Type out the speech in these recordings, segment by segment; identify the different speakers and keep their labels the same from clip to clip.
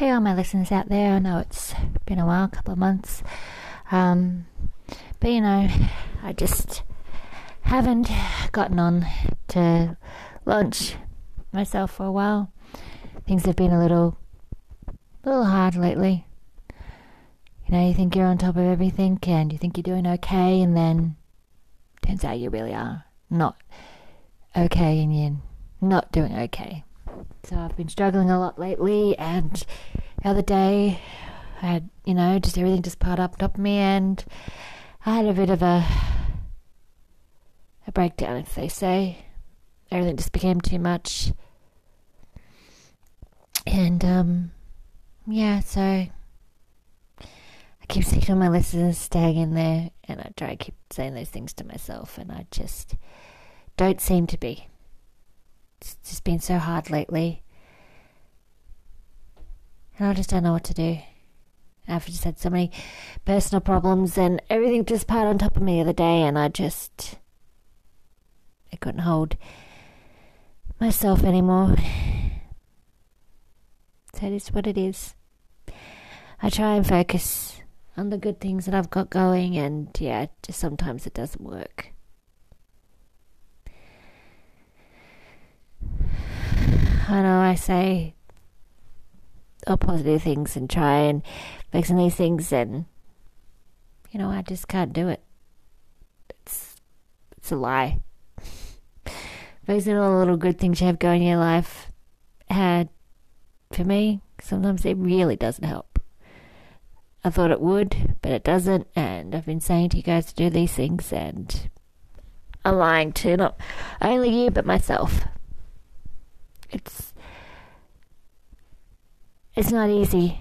Speaker 1: Hey, all my listeners out there. I know it's been a while, a couple of months. Um, but you know, I just haven't gotten on to launch myself for a while. Things have been a little, little hard lately. You know, you think you're on top of everything and you think you're doing okay, and then turns out you really are not okay and you're not doing okay. So I've been struggling a lot lately, and the other day I had, you know, just everything just piled up on top of me, and I had a bit of a a breakdown, if they say. Everything just became too much, and um, yeah. So I keep saying to my listeners, staying in there, and I try to keep saying those things to myself, and I just don't seem to be. It's just been so hard lately. And I just don't know what to do. I've just had so many personal problems and everything just piled on top of me the other day and I just I couldn't hold myself anymore. So it is what it is. I try and focus on the good things that I've got going and yeah, just sometimes it doesn't work. I know I say all positive things and try and fix these things and you know, I just can't do it. It's it's a lie. On all the little good things you have going in your life had for me, sometimes it really doesn't help. I thought it would, but it doesn't, and I've been saying to you guys to do these things and I'm lying to not only you but myself. It's it's not easy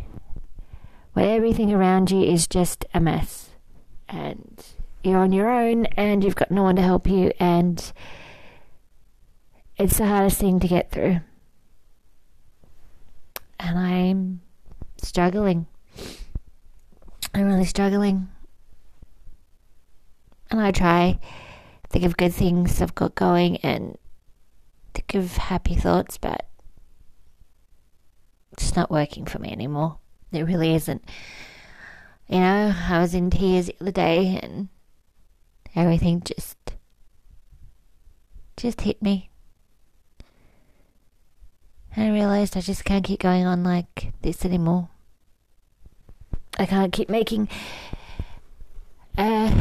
Speaker 1: when everything around you is just a mess and you're on your own and you've got no one to help you and it's the hardest thing to get through. And I'm struggling. I'm really struggling. And I try think of good things I've got going and think of happy thoughts, but it's not working for me anymore. It really isn't. You know, I was in tears the other day and everything just just hit me. And I realized I just can't keep going on like this anymore. I can't keep making uh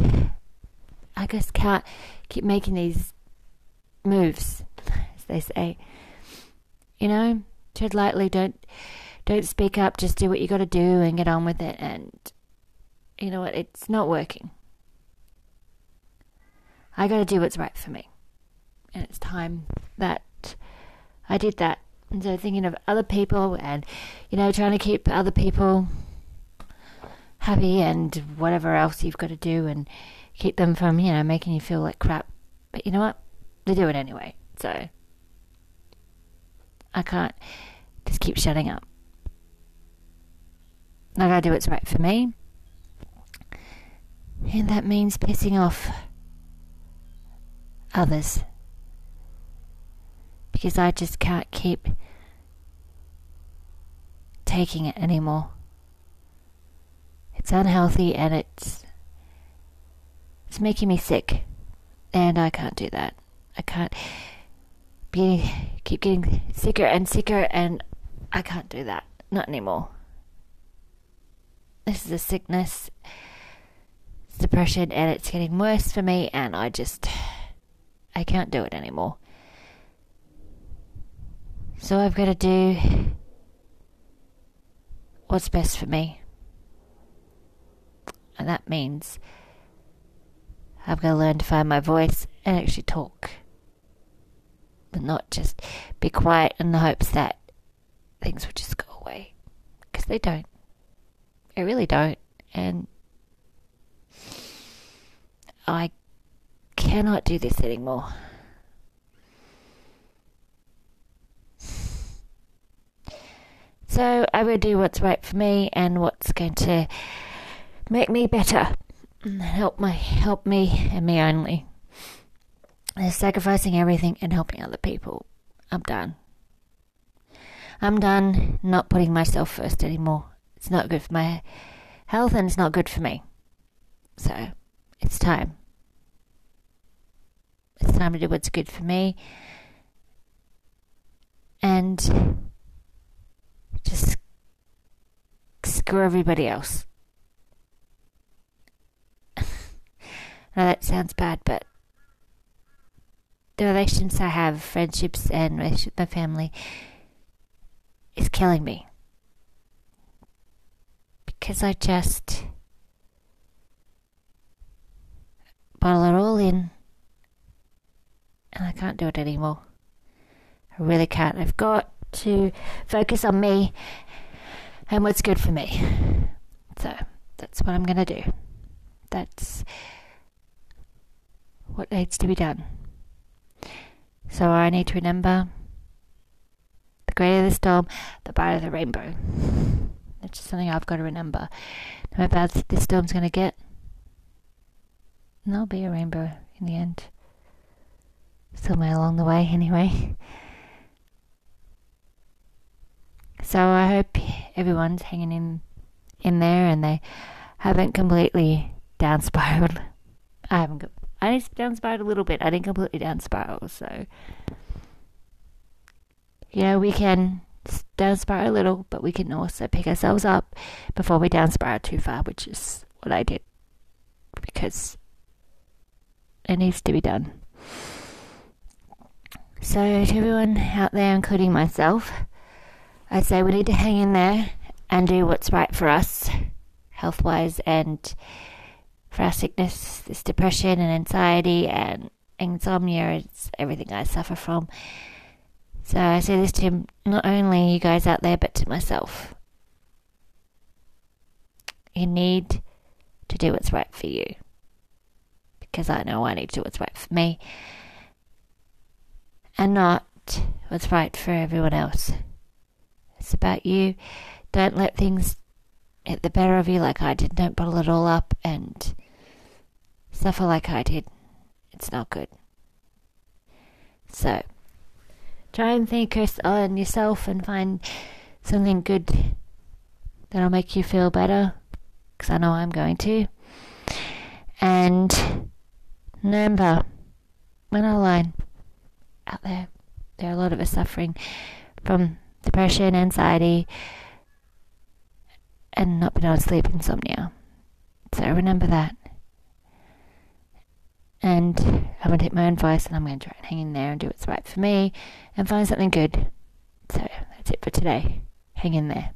Speaker 1: I guess can't keep making these moves, they say. You know, tread lightly, don't don't speak up, just do what you gotta do and get on with it and you know what, it's not working. I gotta do what's right for me. And it's time that I did that. And so thinking of other people and, you know, trying to keep other people happy and whatever else you've got to do and keep them from, you know, making you feel like crap. But you know what? They do it anyway. So I can't just keep shutting up. I gotta do what's right for me. And that means pissing off others. Because I just can't keep taking it anymore. It's unhealthy and it's it's making me sick. And I can't do that. I can't keep getting sicker and sicker and I can't do that. Not anymore. This is a sickness. It's depression and it's getting worse for me and I just I can't do it anymore. So I've got to do what's best for me. And that means I've got to learn to find my voice and actually talk. But not just be quiet in the hopes that things will just go away. Because they don't. They really don't. And I cannot do this anymore. So I will do what's right for me and what's going to make me better and help my help me and me only. Sacrificing everything and helping other people. I'm done. I'm done not putting myself first anymore. It's not good for my health and it's not good for me. So, it's time. It's time to do what's good for me. And just screw everybody else. now that sounds bad, but the relations I have, friendships and my family, is killing me. Because I just bottle it all in and I can't do it anymore. I really can't. I've got to focus on me and what's good for me. So that's what I'm going to do. That's what needs to be done. So I need to remember the greater the storm, the brighter the rainbow. That's just something I've got to remember. No matter how bad this storm's going to get, there'll be a rainbow in the end. Somewhere along the way, anyway. So I hope everyone's hanging in in there and they haven't completely down spiraled. I haven't. I down spiraled a little bit. I didn't completely down spiral. So you know we can down spiral a little, but we can also pick ourselves up before we down spiral too far, which is what I did because it needs to be done. So to everyone out there, including myself. I say we need to hang in there and do what's right for us, health wise, and for our sickness, this depression and anxiety and insomnia, it's everything I suffer from. So I say this to not only you guys out there, but to myself. You need to do what's right for you. Because I know I need to do what's right for me. And not what's right for everyone else. It's about you. Don't let things get the better of you like I did. Don't bottle it all up and suffer like I did. It's not good. So, try and think on yourself and find something good that'll make you feel better. Because I know I'm going to. And remember, when I line out there, there are a lot of us suffering from depression, anxiety, and not being able to sleep, insomnia. So remember that. And I'm going to take my own advice and I'm going to try and hang in there and do what's right for me and find something good. So that's it for today. Hang in there.